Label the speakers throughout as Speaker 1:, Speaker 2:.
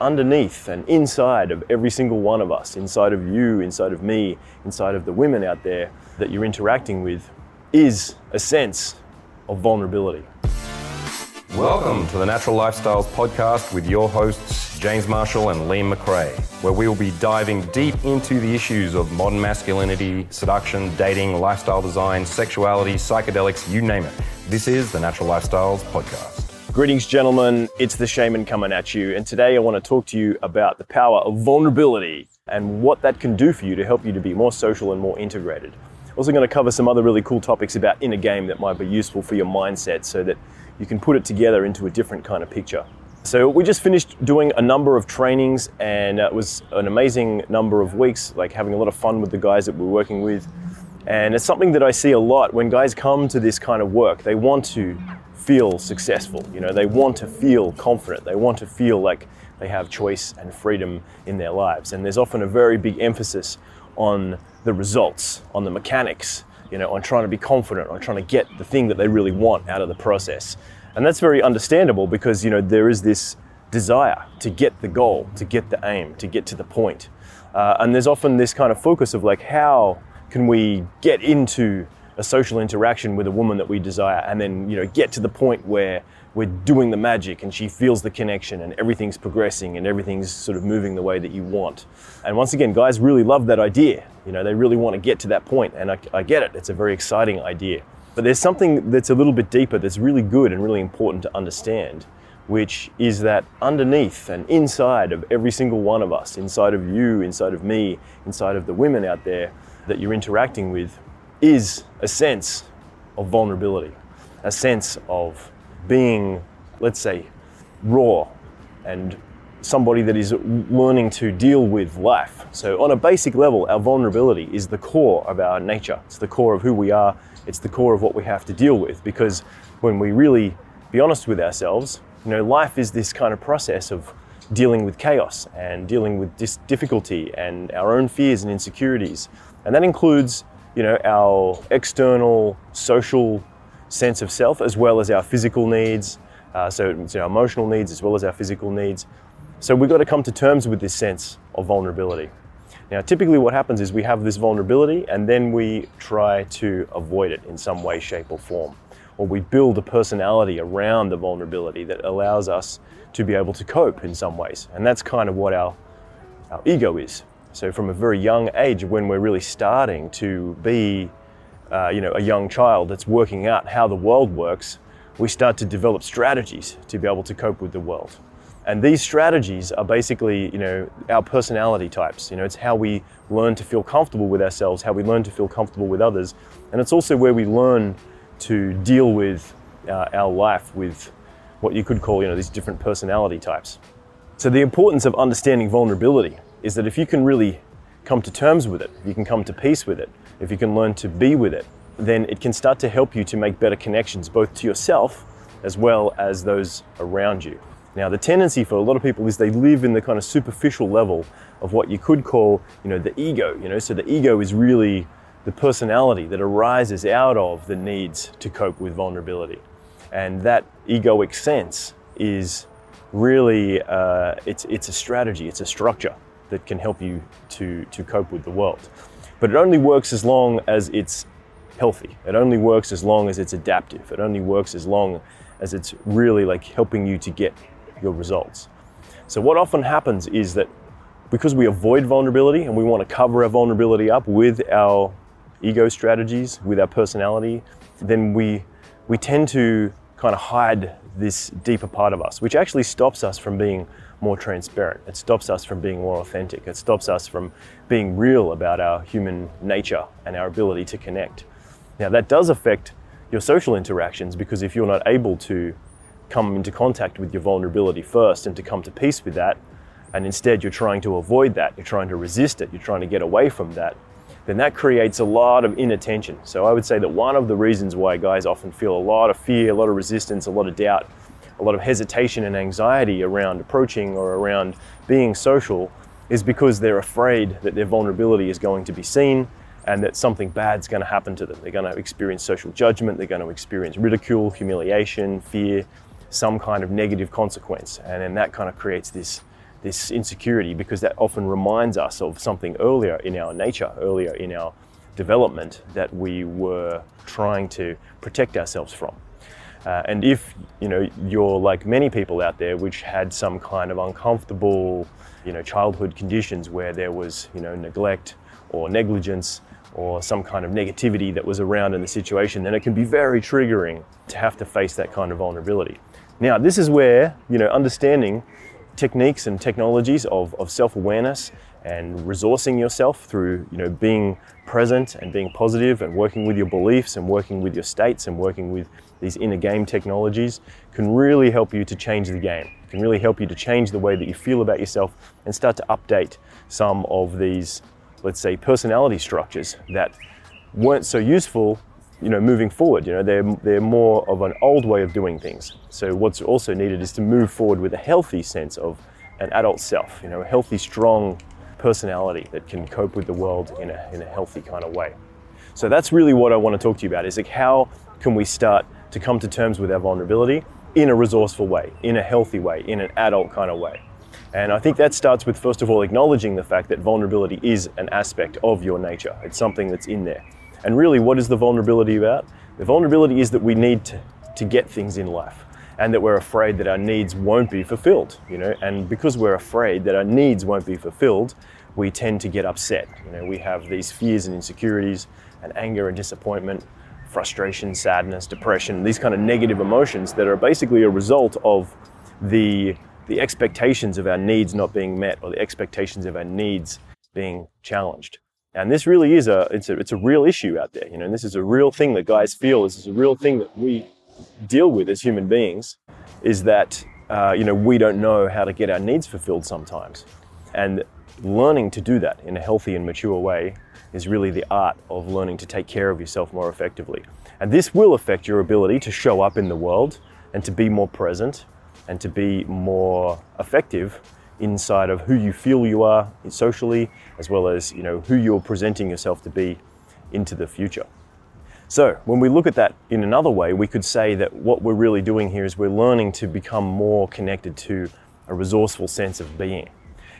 Speaker 1: underneath and inside of every single one of us, inside of you, inside of me, inside of the women out there that you're interacting with, is a sense of vulnerability.
Speaker 2: Welcome to the Natural Lifestyles Podcast with your hosts, James Marshall and Liam McRae, where we will be diving deep into the issues of modern masculinity, seduction, dating, lifestyle design, sexuality, psychedelics, you name it. This is the Natural Lifestyles Podcast.
Speaker 1: Greetings, gentlemen. It's the shaman coming at you. And today I want to talk to you about the power of vulnerability and what that can do for you to help you to be more social and more integrated. Also, going to cover some other really cool topics about inner game that might be useful for your mindset so that you can put it together into a different kind of picture. So, we just finished doing a number of trainings, and it was an amazing number of weeks, like having a lot of fun with the guys that we're working with. And it's something that I see a lot when guys come to this kind of work. They want to feel successful, you know, they want to feel confident, they want to feel like they have choice and freedom in their lives. And there's often a very big emphasis on the results, on the mechanics, you know, on trying to be confident, on trying to get the thing that they really want out of the process. And that's very understandable because, you know, there is this desire to get the goal, to get the aim, to get to the point. Uh, and there's often this kind of focus of like, how can we get into a social interaction with a woman that we desire and then, you know, get to the point where we're doing the magic and she feels the connection and everything's progressing and everything's sort of moving the way that you want. And once again, guys really love that idea. You know, they really want to get to that point, and I, I get it. It's a very exciting idea. But there's something that's a little bit deeper that's really good and really important to understand, which is that underneath and inside of every single one of us, inside of you, inside of me, inside of the women out there that you're interacting with, is a sense of vulnerability, a sense of being, let's say, raw and somebody that is learning to deal with life. So, on a basic level, our vulnerability is the core of our nature. It's the core of who we are. It's the core of what we have to deal with. Because when we really be honest with ourselves, you know, life is this kind of process of dealing with chaos and dealing with dis- difficulty and our own fears and insecurities. And that includes, you know, our external social sense of self as well as our physical needs. Uh, so, so our emotional needs as well as our physical needs. So we've got to come to terms with this sense of vulnerability. Now, typically what happens is we have this vulnerability and then we try to avoid it in some way, shape, or form. Or we build a personality around the vulnerability that allows us to be able to cope in some ways. And that's kind of what our, our ego is. So from a very young age, when we're really starting to be uh, you know, a young child that's working out how the world works, we start to develop strategies to be able to cope with the world. And these strategies are basically, you know, our personality types. You know, it's how we learn to feel comfortable with ourselves, how we learn to feel comfortable with others, and it's also where we learn to deal with uh, our life with what you could call, you know, these different personality types. So the importance of understanding vulnerability is that if you can really come to terms with it, if you can come to peace with it, if you can learn to be with it, then it can start to help you to make better connections, both to yourself as well as those around you. Now, the tendency for a lot of people is they live in the kind of superficial level of what you could call, you know, the ego. You know, so the ego is really the personality that arises out of the needs to cope with vulnerability, and that egoic sense is really uh, it's it's a strategy, it's a structure that can help you to to cope with the world. But it only works as long as it's healthy. It only works as long as it's adaptive. It only works as long as it's really like helping you to get your results. So, what often happens is that because we avoid vulnerability and we want to cover our vulnerability up with our ego strategies, with our personality, then we, we tend to kind of hide this deeper part of us, which actually stops us from being more transparent. It stops us from being more authentic. It stops us from being real about our human nature and our ability to connect. Now, that does affect your social interactions because if you're not able to come into contact with your vulnerability first and to come to peace with that, and instead you're trying to avoid that, you're trying to resist it, you're trying to get away from that, then that creates a lot of inattention. So I would say that one of the reasons why guys often feel a lot of fear, a lot of resistance, a lot of doubt, a lot of hesitation and anxiety around approaching or around being social is because they're afraid that their vulnerability is going to be seen and that something bad's going to happen to them. They're going to experience social judgment, they're going to experience ridicule, humiliation, fear, some kind of negative consequence. And then that kind of creates this this insecurity because that often reminds us of something earlier in our nature, earlier in our development that we were trying to protect ourselves from. Uh, and if you know you're like many people out there, which had some kind of uncomfortable, you know, childhood conditions where there was you know neglect or negligence or some kind of negativity that was around in the situation, then it can be very triggering to have to face that kind of vulnerability. Now, this is where you know understanding techniques and technologies of, of self-awareness and resourcing yourself through you know being present and being positive and working with your beliefs and working with your states and working with these inner game technologies can really help you to change the game can really help you to change the way that you feel about yourself and start to update some of these let's say personality structures that weren't so useful you know moving forward you know they're they're more of an old way of doing things. So what's also needed is to move forward with a healthy sense of an adult self you know a healthy strong personality that can cope with the world in a, in a healthy kind of way. So that's really what i want to talk to you about is like how can we start to come to terms with our vulnerability in a resourceful way in a healthy way in an adult kind of way? And i think that starts with first of all acknowledging the fact that vulnerability is an aspect of your nature. It's something that's in there and really, what is the vulnerability about? The vulnerability is that we need to, to get things in life and that we're afraid that our needs won't be fulfilled, you know, and because we're afraid that our needs won't be fulfilled, we tend to get upset. You know, we have these fears and insecurities and anger and disappointment, frustration, sadness, depression, these kind of negative emotions that are basically a result of the the expectations of our needs not being met or the expectations of our needs being challenged. And this really is a it's a it's a real issue out there, you know. And this is a real thing that guys feel. This is a real thing that we deal with as human beings. Is that uh, you know we don't know how to get our needs fulfilled sometimes, and learning to do that in a healthy and mature way is really the art of learning to take care of yourself more effectively. And this will affect your ability to show up in the world and to be more present and to be more effective inside of who you feel you are socially, as well as you know who you're presenting yourself to be into the future. So when we look at that in another way, we could say that what we're really doing here is we're learning to become more connected to a resourceful sense of being.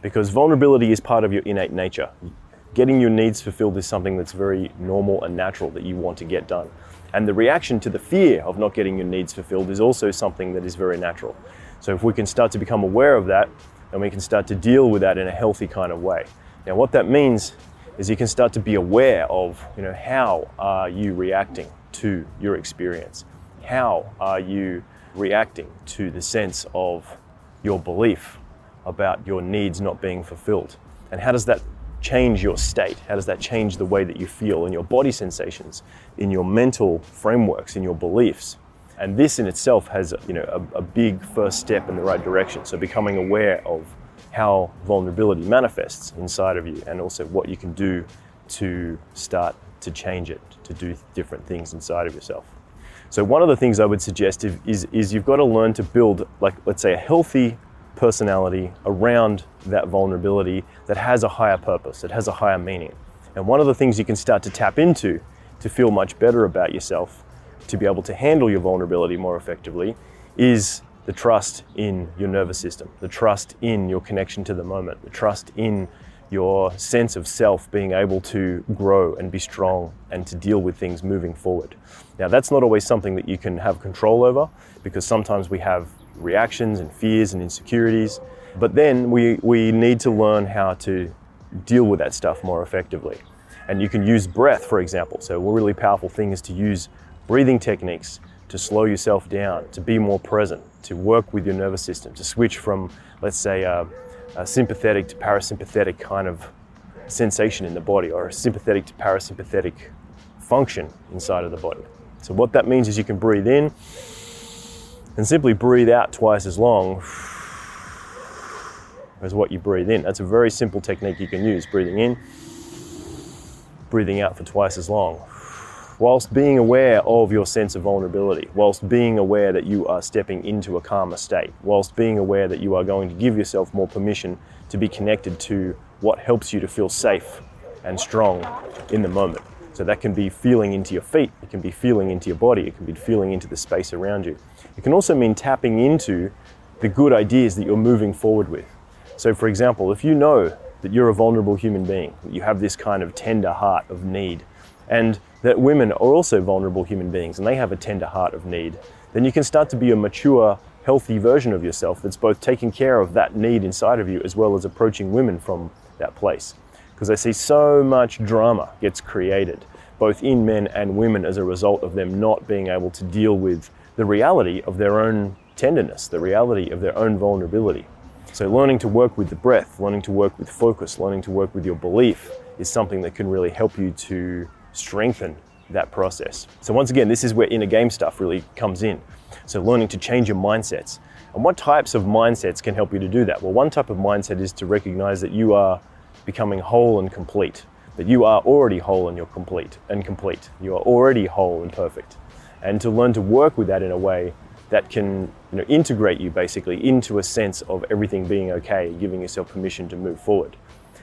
Speaker 1: Because vulnerability is part of your innate nature. Getting your needs fulfilled is something that's very normal and natural that you want to get done. And the reaction to the fear of not getting your needs fulfilled is also something that is very natural. So if we can start to become aware of that, and we can start to deal with that in a healthy kind of way. Now, what that means is you can start to be aware of, you know, how are you reacting to your experience? How are you reacting to the sense of your belief about your needs not being fulfilled? And how does that change your state? How does that change the way that you feel in your body sensations, in your mental frameworks, in your beliefs? And this in itself has you know, a, a big first step in the right direction. So becoming aware of how vulnerability manifests inside of you and also what you can do to start to change it, to do different things inside of yourself. So one of the things I would suggest is, is you've got to learn to build, like, let's say, a healthy personality around that vulnerability that has a higher purpose, that has a higher meaning. And one of the things you can start to tap into to feel much better about yourself to be able to handle your vulnerability more effectively is the trust in your nervous system, the trust in your connection to the moment, the trust in your sense of self being able to grow and be strong and to deal with things moving forward. Now, that's not always something that you can have control over because sometimes we have reactions and fears and insecurities, but then we, we need to learn how to deal with that stuff more effectively. And you can use breath, for example. So, a really powerful thing is to use breathing techniques to slow yourself down, to be more present, to work with your nervous system, to switch from, let's say, a, a sympathetic to parasympathetic kind of sensation in the body or a sympathetic to parasympathetic function inside of the body. So, what that means is you can breathe in and simply breathe out twice as long as what you breathe in. That's a very simple technique you can use breathing in, breathing out for twice as long whilst being aware of your sense of vulnerability, whilst being aware that you are stepping into a calmer state, whilst being aware that you are going to give yourself more permission to be connected to what helps you to feel safe and strong in the moment. So that can be feeling into your feet, it can be feeling into your body, it can be feeling into the space around you. It can also mean tapping into the good ideas that you're moving forward with. So, for example, if you know that you're a vulnerable human being, that you have this kind of tender heart of need, and that women are also vulnerable human beings and they have a tender heart of need, then you can start to be a mature, healthy version of yourself that's both taking care of that need inside of you as well as approaching women from that place. Because I see so much drama gets created, both in men and women, as a result of them not being able to deal with the reality of their own tenderness, the reality of their own vulnerability. So, learning to work with the breath, learning to work with focus, learning to work with your belief is something that can really help you to strengthen that process. So, once again, this is where inner game stuff really comes in. So, learning to change your mindsets. And what types of mindsets can help you to do that? Well, one type of mindset is to recognize that you are becoming whole and complete, that you are already whole and you're complete and complete. You are already whole and perfect. And to learn to work with that in a way that can you know, integrate you basically into a sense of everything being okay, giving yourself permission to move forward.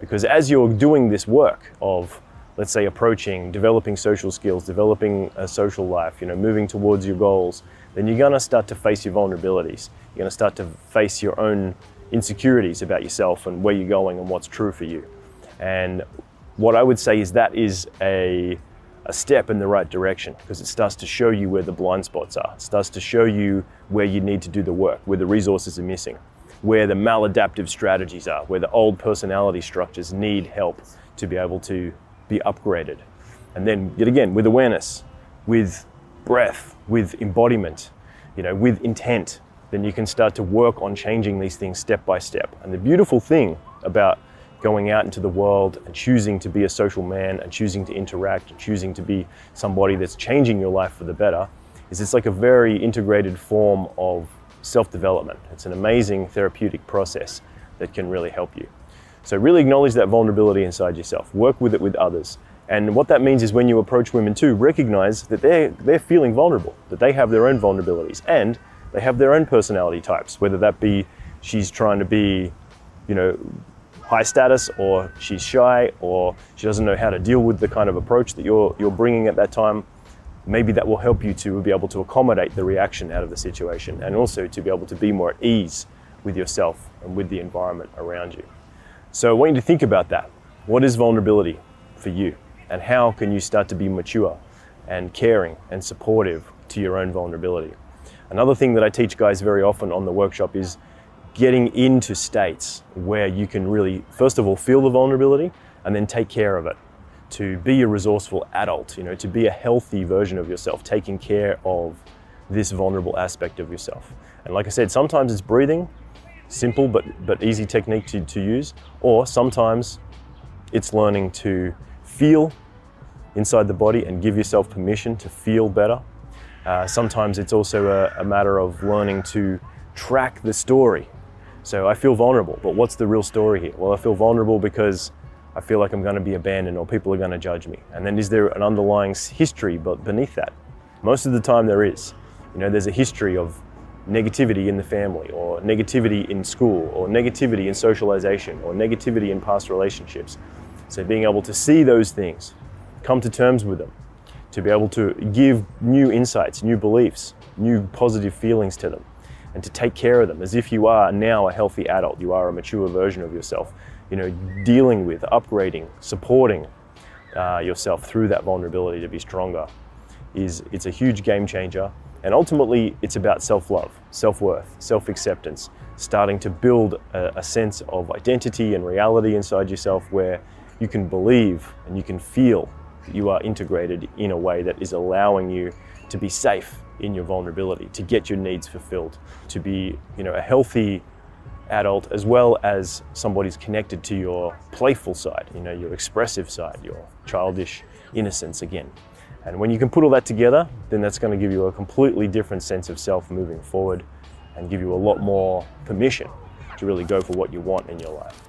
Speaker 1: Because as you're doing this work of, let's say, approaching, developing social skills, developing a social life, you know, moving towards your goals, then you're gonna start to face your vulnerabilities. You're gonna start to face your own insecurities about yourself and where you're going and what's true for you. And what I would say is that is a a step in the right direction because it starts to show you where the blind spots are. It starts to show you where you need to do the work, where the resources are missing, where the maladaptive strategies are, where the old personality structures need help to be able to be upgraded. And then, yet again, with awareness, with breath, with embodiment, you know, with intent, then you can start to work on changing these things step by step. And the beautiful thing about going out into the world and choosing to be a social man and choosing to interact and choosing to be somebody that's changing your life for the better is it's like a very integrated form of self-development. It's an amazing therapeutic process that can really help you. So really acknowledge that vulnerability inside yourself. Work with it with others. And what that means is when you approach women too, recognize that they're, they're feeling vulnerable, that they have their own vulnerabilities and they have their own personality types, whether that be she's trying to be, you know, high status or she's shy or she doesn't know how to deal with the kind of approach that you're, you're bringing at that time, maybe that will help you to be able to accommodate the reaction out of the situation and also to be able to be more at ease with yourself and with the environment around you. So I want you to think about that. What is vulnerability for you? And how can you start to be mature and caring and supportive to your own vulnerability? Another thing that I teach guys very often on the workshop is getting into states where you can really, first of all, feel the vulnerability and then take care of it. To be a resourceful adult, you know, to be a healthy version of yourself, taking care of this vulnerable aspect of yourself. And like I said, sometimes it's breathing, simple but, but easy technique to, to use, or sometimes it's learning to feel inside the body and give yourself permission to feel better. Uh, sometimes it's also a, a matter of learning to track the story so I feel vulnerable, but what's the real story here? Well, I feel vulnerable because I feel like I'm going to be abandoned or people are going to judge me. And then is there an underlying history but beneath that? Most of the time there is. You know, there's a history of negativity in the family or negativity in school or negativity in socialization or negativity in past relationships. So being able to see those things, come to terms with them, to be able to give new insights, new beliefs, new positive feelings to them and to take care of them as if you are now a healthy adult, you are a mature version of yourself, you know, dealing with, upgrading, supporting uh, yourself through that vulnerability to be stronger is it's a huge game changer. And ultimately, it's about self-love, self-worth, self-acceptance, starting to build a, a sense of identity and reality inside yourself where you can believe and you can feel that you are integrated in a way that is allowing you to be safe in your vulnerability, to get your needs fulfilled, to be, you know, a healthy adult as well as somebody's connected to your playful side, you know, your expressive side, your childish innocence again. And when you can put all that together, then that's going to give you a completely different sense of self moving forward and give you a lot more permission to really go for what you want in your life.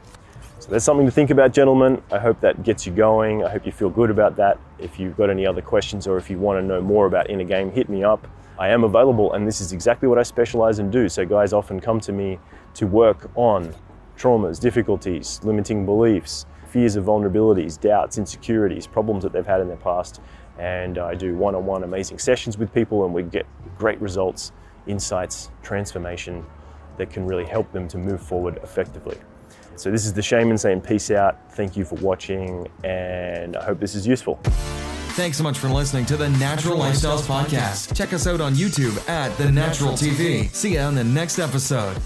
Speaker 1: So that's something to think about, gentlemen. I hope that gets you going. I hope you feel good about that. If you've got any other questions or if you want to know more about inner game, hit me up. I am available, and this is exactly what I specialize in do. So guys often come to me to work on traumas, difficulties, limiting beliefs, fears of vulnerabilities, doubts, insecurities, problems that they've had in their past. And I do one-on-one amazing sessions with people and we get great results, insights, transformation that can really help them to move forward effectively. So, this is the shaman saying peace out. Thank you for watching, and I hope this is useful.
Speaker 3: Thanks so much for listening to the Natural Lifestyles Podcast. Check us out on YouTube at The Natural TV. See you on the next episode.